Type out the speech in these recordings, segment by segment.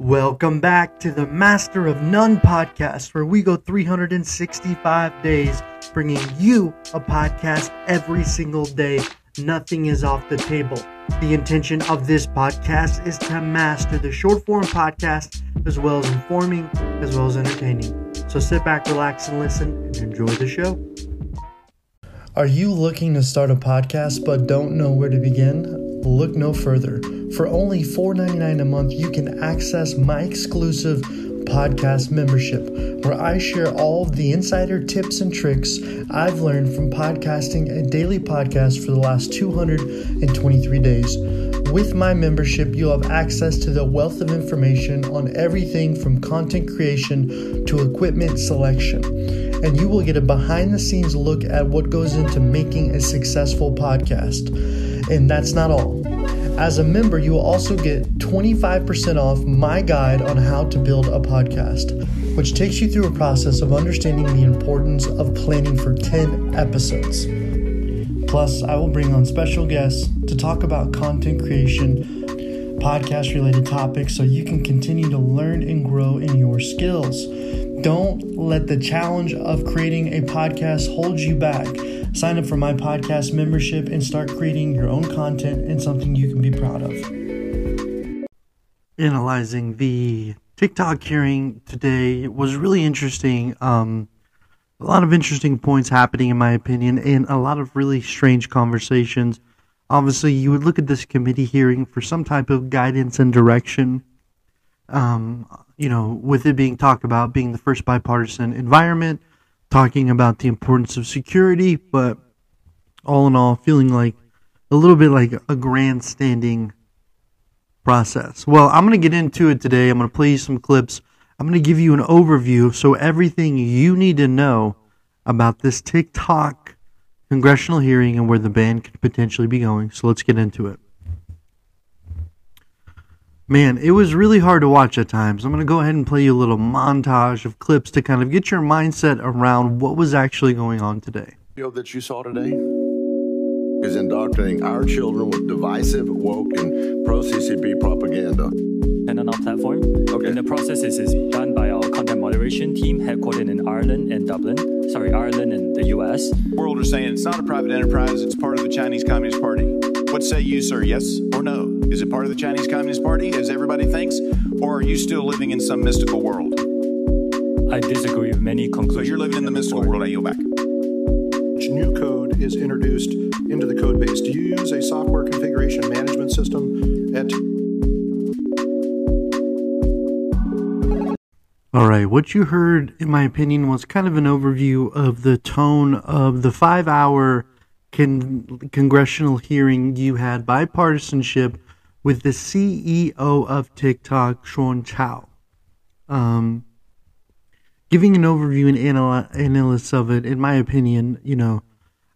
Welcome back to the Master of None podcast, where we go 365 days bringing you a podcast every single day. Nothing is off the table. The intention of this podcast is to master the short form podcast as well as informing, as well as entertaining. So sit back, relax, and listen and enjoy the show. Are you looking to start a podcast but don't know where to begin? Look no further. For only $4.99 a month, you can access my exclusive podcast membership, where I share all of the insider tips and tricks I've learned from podcasting a daily podcast for the last 223 days. With my membership, you'll have access to the wealth of information on everything from content creation to equipment selection. And you will get a behind the scenes look at what goes into making a successful podcast. And that's not all. As a member, you will also get 25% off my guide on how to build a podcast, which takes you through a process of understanding the importance of planning for 10 episodes. Plus, I will bring on special guests to talk about content creation, podcast related topics, so you can continue to learn and grow in your skills. Don't let the challenge of creating a podcast hold you back. Sign up for my podcast membership and start creating your own content and something you can be proud of. Analyzing the TikTok hearing today was really interesting. Um, a lot of interesting points happening, in my opinion, and a lot of really strange conversations. Obviously, you would look at this committee hearing for some type of guidance and direction. Um, you know, with it being talked about being the first bipartisan environment, talking about the importance of security, but all in all, feeling like a little bit like a grandstanding process. Well, I'm going to get into it today. I'm going to play you some clips. I'm going to give you an overview so everything you need to know about this TikTok congressional hearing and where the ban could potentially be going. So let's get into it. Man, it was really hard to watch at times. I'm going to go ahead and play you a little montage of clips to kind of get your mindset around what was actually going on today. Video that you saw today is indoctrinating our children with divisive, woke, and pro CCP propaganda. And on our platform. Okay. And the process is, is done by our content moderation team headquartered in Ireland and Dublin. Sorry, Ireland and the US. world are saying it's not a private enterprise, it's part of the Chinese Communist Party. What say you, sir? Yes or no? Is it part of the Chinese Communist Party, as everybody thinks? Or are you still living in some mystical world? I disagree with many conclusions. So conclusions. you're living in the mystical world, I yield back. Each new code is introduced into the code base. Do you use a software configuration management system at All right, what you heard, in my opinion, was kind of an overview of the tone of the five hour con- congressional hearing you had bipartisanship with the CEO of TikTok, Sean Chow. Um, giving an overview and anal- analysis of it, in my opinion, you know,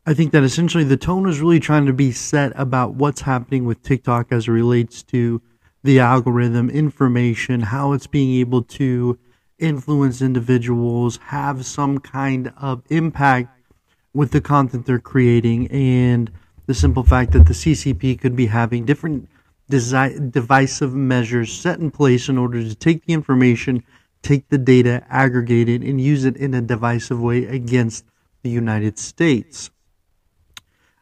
I think that essentially the tone was really trying to be set about what's happening with TikTok as it relates to the algorithm, information, how it's being able to influence individuals, have some kind of impact with the content they're creating, and the simple fact that the CCP could be having different desi- divisive measures set in place in order to take the information, take the data, aggregate it, and use it in a divisive way against the United States.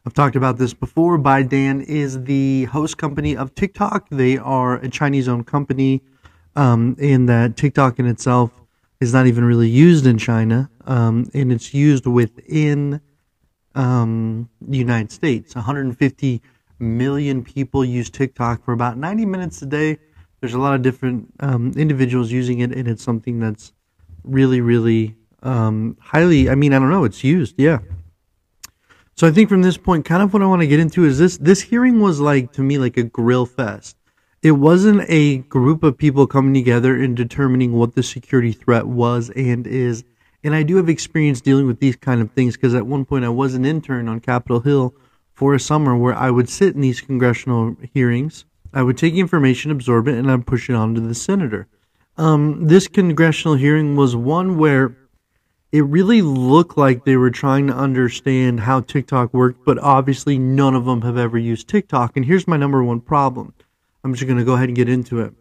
I've talked about this before. ByteDance is the host company of TikTok. They are a Chinese owned company, um, and that TikTok in itself is not even really used in China, um, and it's used within um, the United States. 150 million people use TikTok for about 90 minutes a day. There's a lot of different um, individuals using it, and it's something that's really, really um, highly. I mean, I don't know. It's used, yeah. So I think from this point, kind of what I want to get into is this: this hearing was like to me like a grill fest. It wasn't a group of people coming together and determining what the security threat was and is. And I do have experience dealing with these kind of things because at one point I was an intern on Capitol Hill for a summer where I would sit in these congressional hearings. I would take information, absorb it, and I'd push it on to the senator. Um, this congressional hearing was one where it really looked like they were trying to understand how TikTok worked, but obviously none of them have ever used TikTok. And here's my number one problem. I'm just going to go ahead and get into it.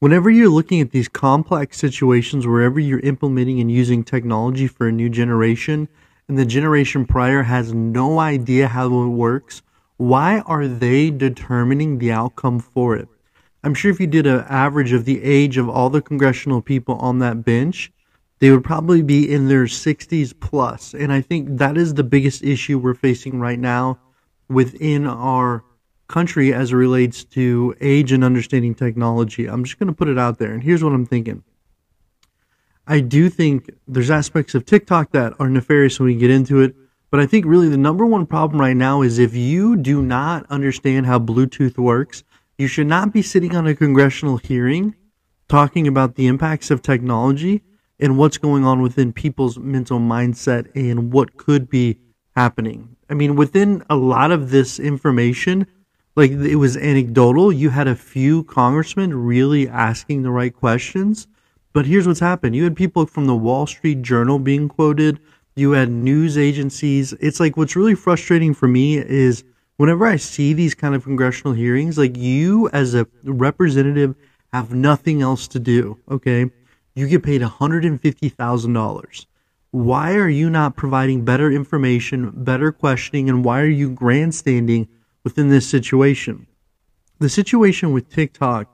whenever you're looking at these complex situations, wherever you're implementing and using technology for a new generation, and the generation prior has no idea how it works, why are they determining the outcome for it? I'm sure if you did an average of the age of all the congressional people on that bench, they would probably be in their 60s plus. And I think that is the biggest issue we're facing right now within our country as it relates to age and understanding technology. I'm just going to put it out there. And here's what I'm thinking. I do think there's aspects of TikTok that are nefarious when we get into it. But I think really the number one problem right now is if you do not understand how Bluetooth works, you should not be sitting on a congressional hearing talking about the impacts of technology and what's going on within people's mental mindset and what could be happening. I mean, within a lot of this information, like it was anecdotal. You had a few congressmen really asking the right questions. But here's what's happened. You had people from the Wall Street Journal being quoted. You had news agencies. It's like what's really frustrating for me is whenever I see these kind of congressional hearings, like you as a representative have nothing else to do. Okay. You get paid $150,000. Why are you not providing better information, better questioning, and why are you grandstanding within this situation. The situation with TikTok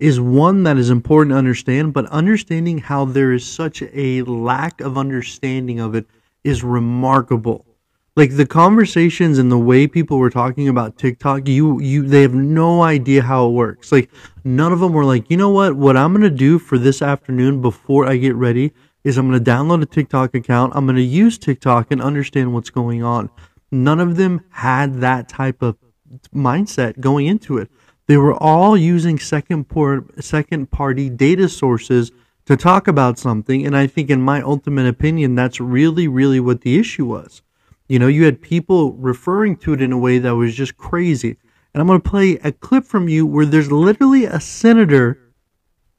is one that is important to understand, but understanding how there is such a lack of understanding of it is remarkable. Like the conversations and the way people were talking about TikTok, you you they have no idea how it works. Like none of them were like, "You know what? What I'm going to do for this afternoon before I get ready is I'm going to download a TikTok account. I'm going to use TikTok and understand what's going on." None of them had that type of mindset going into it. They were all using second port, second party data sources to talk about something. And I think, in my ultimate opinion, that's really, really what the issue was. You know, you had people referring to it in a way that was just crazy. And I'm going to play a clip from you where there's literally a senator,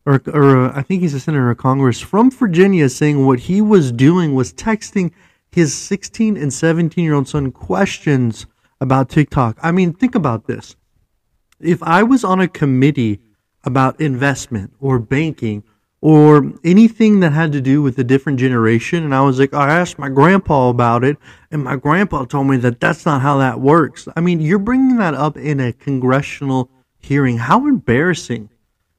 or, or a, I think he's a senator of Congress from Virginia, saying what he was doing was texting his 16 and 17 year old son questions about TikTok. I mean, think about this. If I was on a committee about investment or banking or anything that had to do with a different generation, and I was like, I asked my grandpa about it, and my grandpa told me that that's not how that works. I mean, you're bringing that up in a congressional hearing. How embarrassing.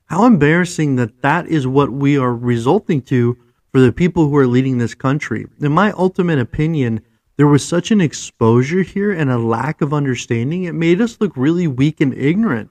How embarrassing that that is what we are resulting to for the people who are leading this country. In my ultimate opinion, there was such an exposure here and a lack of understanding. It made us look really weak and ignorant.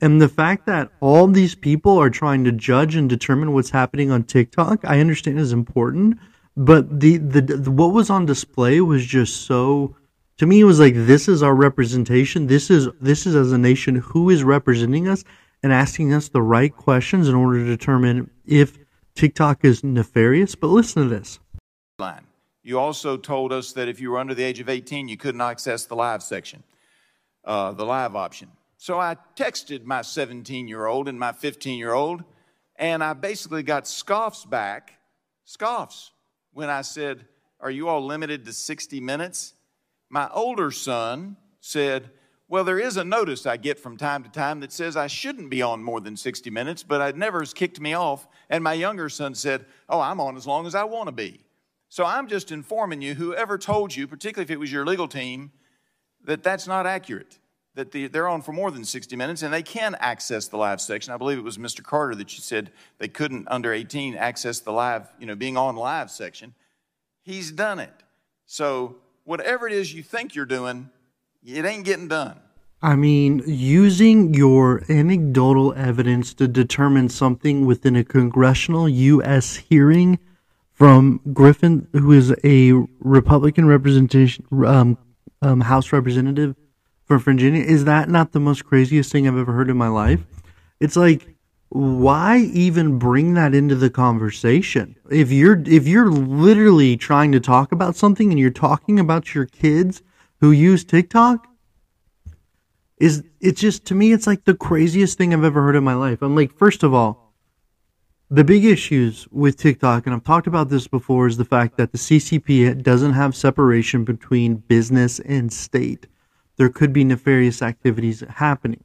And the fact that all these people are trying to judge and determine what's happening on TikTok, I understand is important. But the, the, the what was on display was just so to me it was like this is our representation. This is this is as a nation who is representing us and asking us the right questions in order to determine if TikTok is nefarious, but listen to this. You also told us that if you were under the age of 18, you couldn't access the live section, uh, the live option. So I texted my 17 year old and my 15 year old, and I basically got scoffs back, scoffs, when I said, Are you all limited to 60 minutes? My older son said, well, there is a notice I get from time to time that says I shouldn't be on more than 60 minutes, but it never has kicked me off. And my younger son said, Oh, I'm on as long as I want to be. So I'm just informing you, whoever told you, particularly if it was your legal team, that that's not accurate. That the, they're on for more than 60 minutes and they can access the live section. I believe it was Mr. Carter that you said they couldn't, under 18, access the live, you know, being on live section. He's done it. So whatever it is you think you're doing, it ain't getting done. I mean, using your anecdotal evidence to determine something within a congressional U.S. hearing from Griffin, who is a Republican representation um, um, House representative from Virginia, is that not the most craziest thing I've ever heard in my life? It's like, why even bring that into the conversation? If you're if you're literally trying to talk about something and you're talking about your kids who use TikTok, is it's just to me it's like the craziest thing I've ever heard in my life. I'm like, first of all, the big issues with TikTok, and I've talked about this before, is the fact that the CCP doesn't have separation between business and state. There could be nefarious activities happening.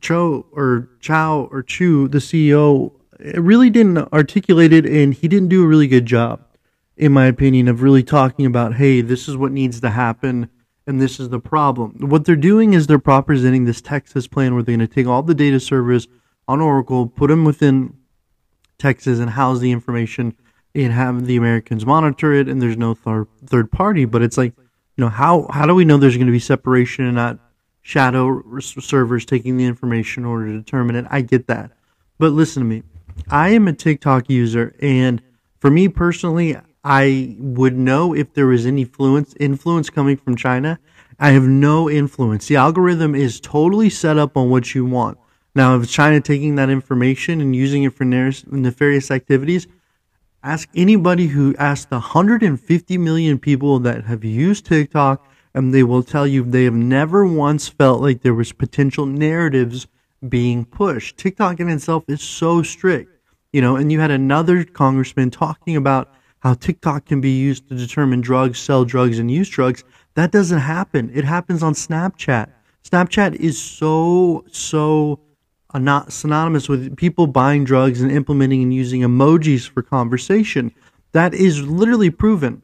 Cho or Chow or Chu, the CEO, really didn't articulate it, and he didn't do a really good job, in my opinion, of really talking about, hey, this is what needs to happen, and this is the problem. What they're doing is they're presenting this Texas plan where they're going to take all the data servers on Oracle, put them within Texas, and house the information, and have the Americans monitor it, and there's no third third party. But it's like, you know, how how do we know there's going to be separation and not shadow servers taking the information in order to determine it? I get that, but listen to me. I am a TikTok user, and for me personally, I would know if there is any influence influence coming from China. I have no influence. The algorithm is totally set up on what you want. Now, if China taking that information and using it for nefarious activities, ask anybody who asked the 150 million people that have used TikTok, and they will tell you they have never once felt like there was potential narratives being pushed. TikTok in itself is so strict, you know, and you had another congressman talking about how TikTok can be used to determine drugs, sell drugs, and use drugs. That doesn't happen. It happens on Snapchat. Snapchat is so, so not synonymous with people buying drugs and implementing and using emojis for conversation. That is literally proven.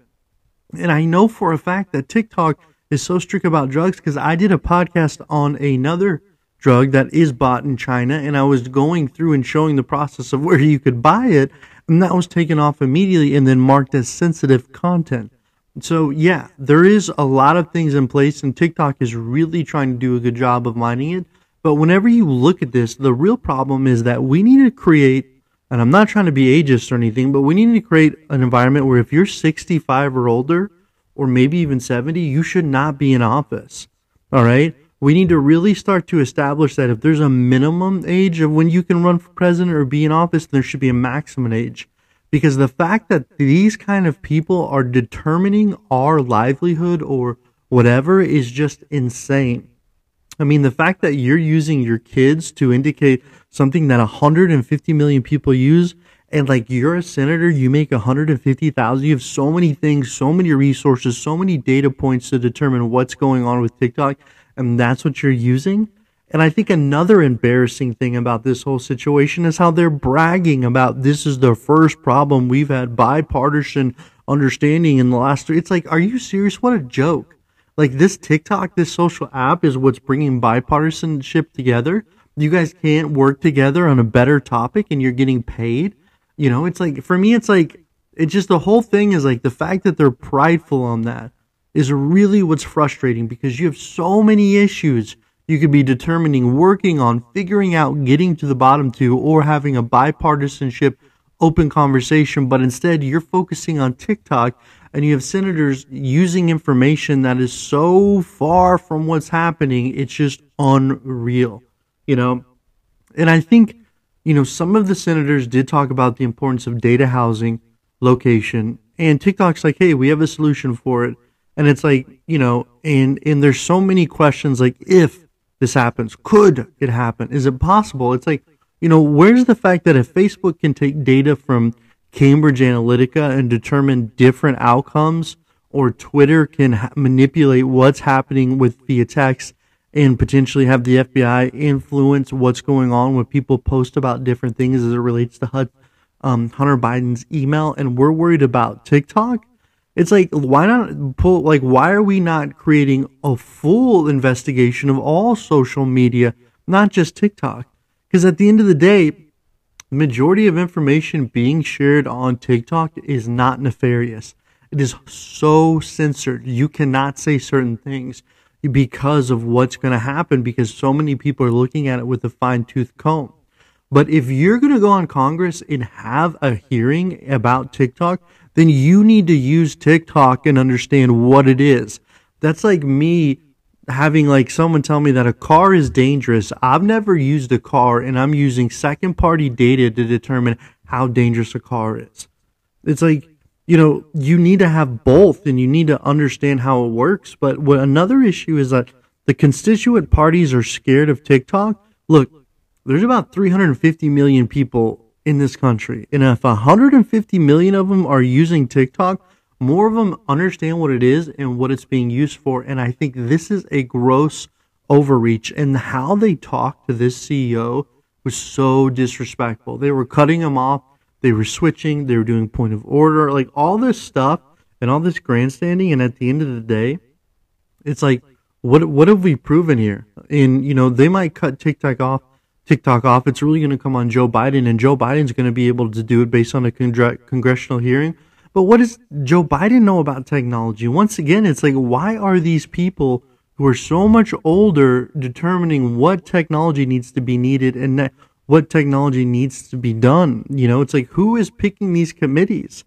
And I know for a fact that TikTok is so strict about drugs because I did a podcast on another drug that is bought in China and I was going through and showing the process of where you could buy it and that was taken off immediately and then marked as sensitive content. So yeah, there is a lot of things in place and TikTok is really trying to do a good job of mining it. But whenever you look at this, the real problem is that we need to create, and I'm not trying to be ageist or anything, but we need to create an environment where if you're 65 or older, or maybe even 70, you should not be in office. All right. We need to really start to establish that if there's a minimum age of when you can run for president or be in office, there should be a maximum age. Because the fact that these kind of people are determining our livelihood or whatever is just insane. I mean, the fact that you're using your kids to indicate something that 150 million people use, and like you're a senator, you make 150,000, you have so many things, so many resources, so many data points to determine what's going on with TikTok, and that's what you're using. And I think another embarrassing thing about this whole situation is how they're bragging about this is the first problem we've had bipartisan understanding in the last three. It's like, are you serious? What a joke. Like this TikTok, this social app is what's bringing bipartisanship together. You guys can't work together on a better topic and you're getting paid. You know, it's like, for me, it's like, it's just the whole thing is like the fact that they're prideful on that is really what's frustrating because you have so many issues you could be determining, working on, figuring out, getting to the bottom to, or having a bipartisanship open conversation, but instead you're focusing on TikTok and you have senators using information that is so far from what's happening, it's just unreal, you know? And I think, you know, some of the senators did talk about the importance of data housing location, and TikTok's like, hey, we have a solution for it. And it's like, you know, and and there's so many questions like if this happens, could it happen? Is it possible? It's like, you know, where's the fact that if Facebook can take data from Cambridge Analytica and determine different outcomes, or Twitter can ha- manipulate what's happening with the attacks and potentially have the FBI influence what's going on when people post about different things as it relates to um, Hunter Biden's email, and we're worried about TikTok. It's like why not pull? Like why are we not creating a full investigation of all social media, not just TikTok? Because at the end of the day, majority of information being shared on TikTok is not nefarious. It is so censored. You cannot say certain things because of what's going to happen because so many people are looking at it with a fine tooth comb. But if you're going to go on Congress and have a hearing about TikTok, then you need to use TikTok and understand what it is. That's like me having like someone tell me that a car is dangerous. I've never used a car and I'm using second party data to determine how dangerous a car is. It's like, you know, you need to have both and you need to understand how it works. But what another issue is that the constituent parties are scared of TikTok. Look, there's about 350 million people in this country. And if 150 million of them are using TikTok, more of them understand what it is and what it's being used for. And I think this is a gross overreach and how they talked to this CEO was so disrespectful. They were cutting him off, they were switching, they were doing point of order, like all this stuff and all this grandstanding. And at the end of the day, it's like, what what have we proven here? And you know, they might cut TikTok off, TikTok off. It's really going to come on Joe Biden, and Joe Biden's going to be able to do it based on a congr- congressional hearing. But what does Joe Biden know about technology? Once again, it's like, why are these people who are so much older determining what technology needs to be needed and what technology needs to be done? You know, it's like, who is picking these committees?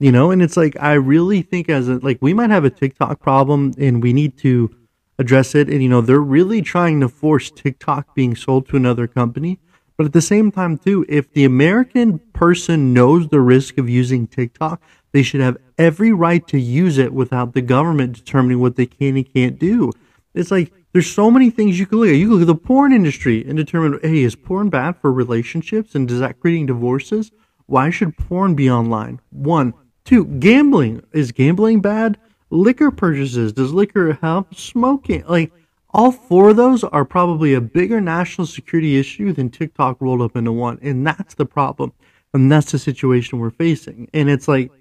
You know, and it's like, I really think as a, like, we might have a TikTok problem and we need to address it. And, you know, they're really trying to force TikTok being sold to another company. But at the same time, too, if the American person knows the risk of using TikTok, they should have every right to use it without the government determining what they can and can't do. It's like there's so many things you could look at. You could look at the porn industry and determine, hey, is porn bad for relationships and does that creating divorces? Why should porn be online? One. Two, gambling. Is gambling bad? Liquor purchases. Does liquor help smoking? Like all four of those are probably a bigger national security issue than TikTok rolled up into one. And that's the problem. And that's the situation we're facing. And it's like,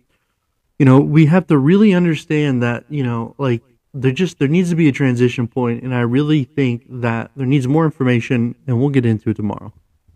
you know, we have to really understand that, you know, like there just there needs to be a transition point and I really think that there needs more information and we'll get into it tomorrow.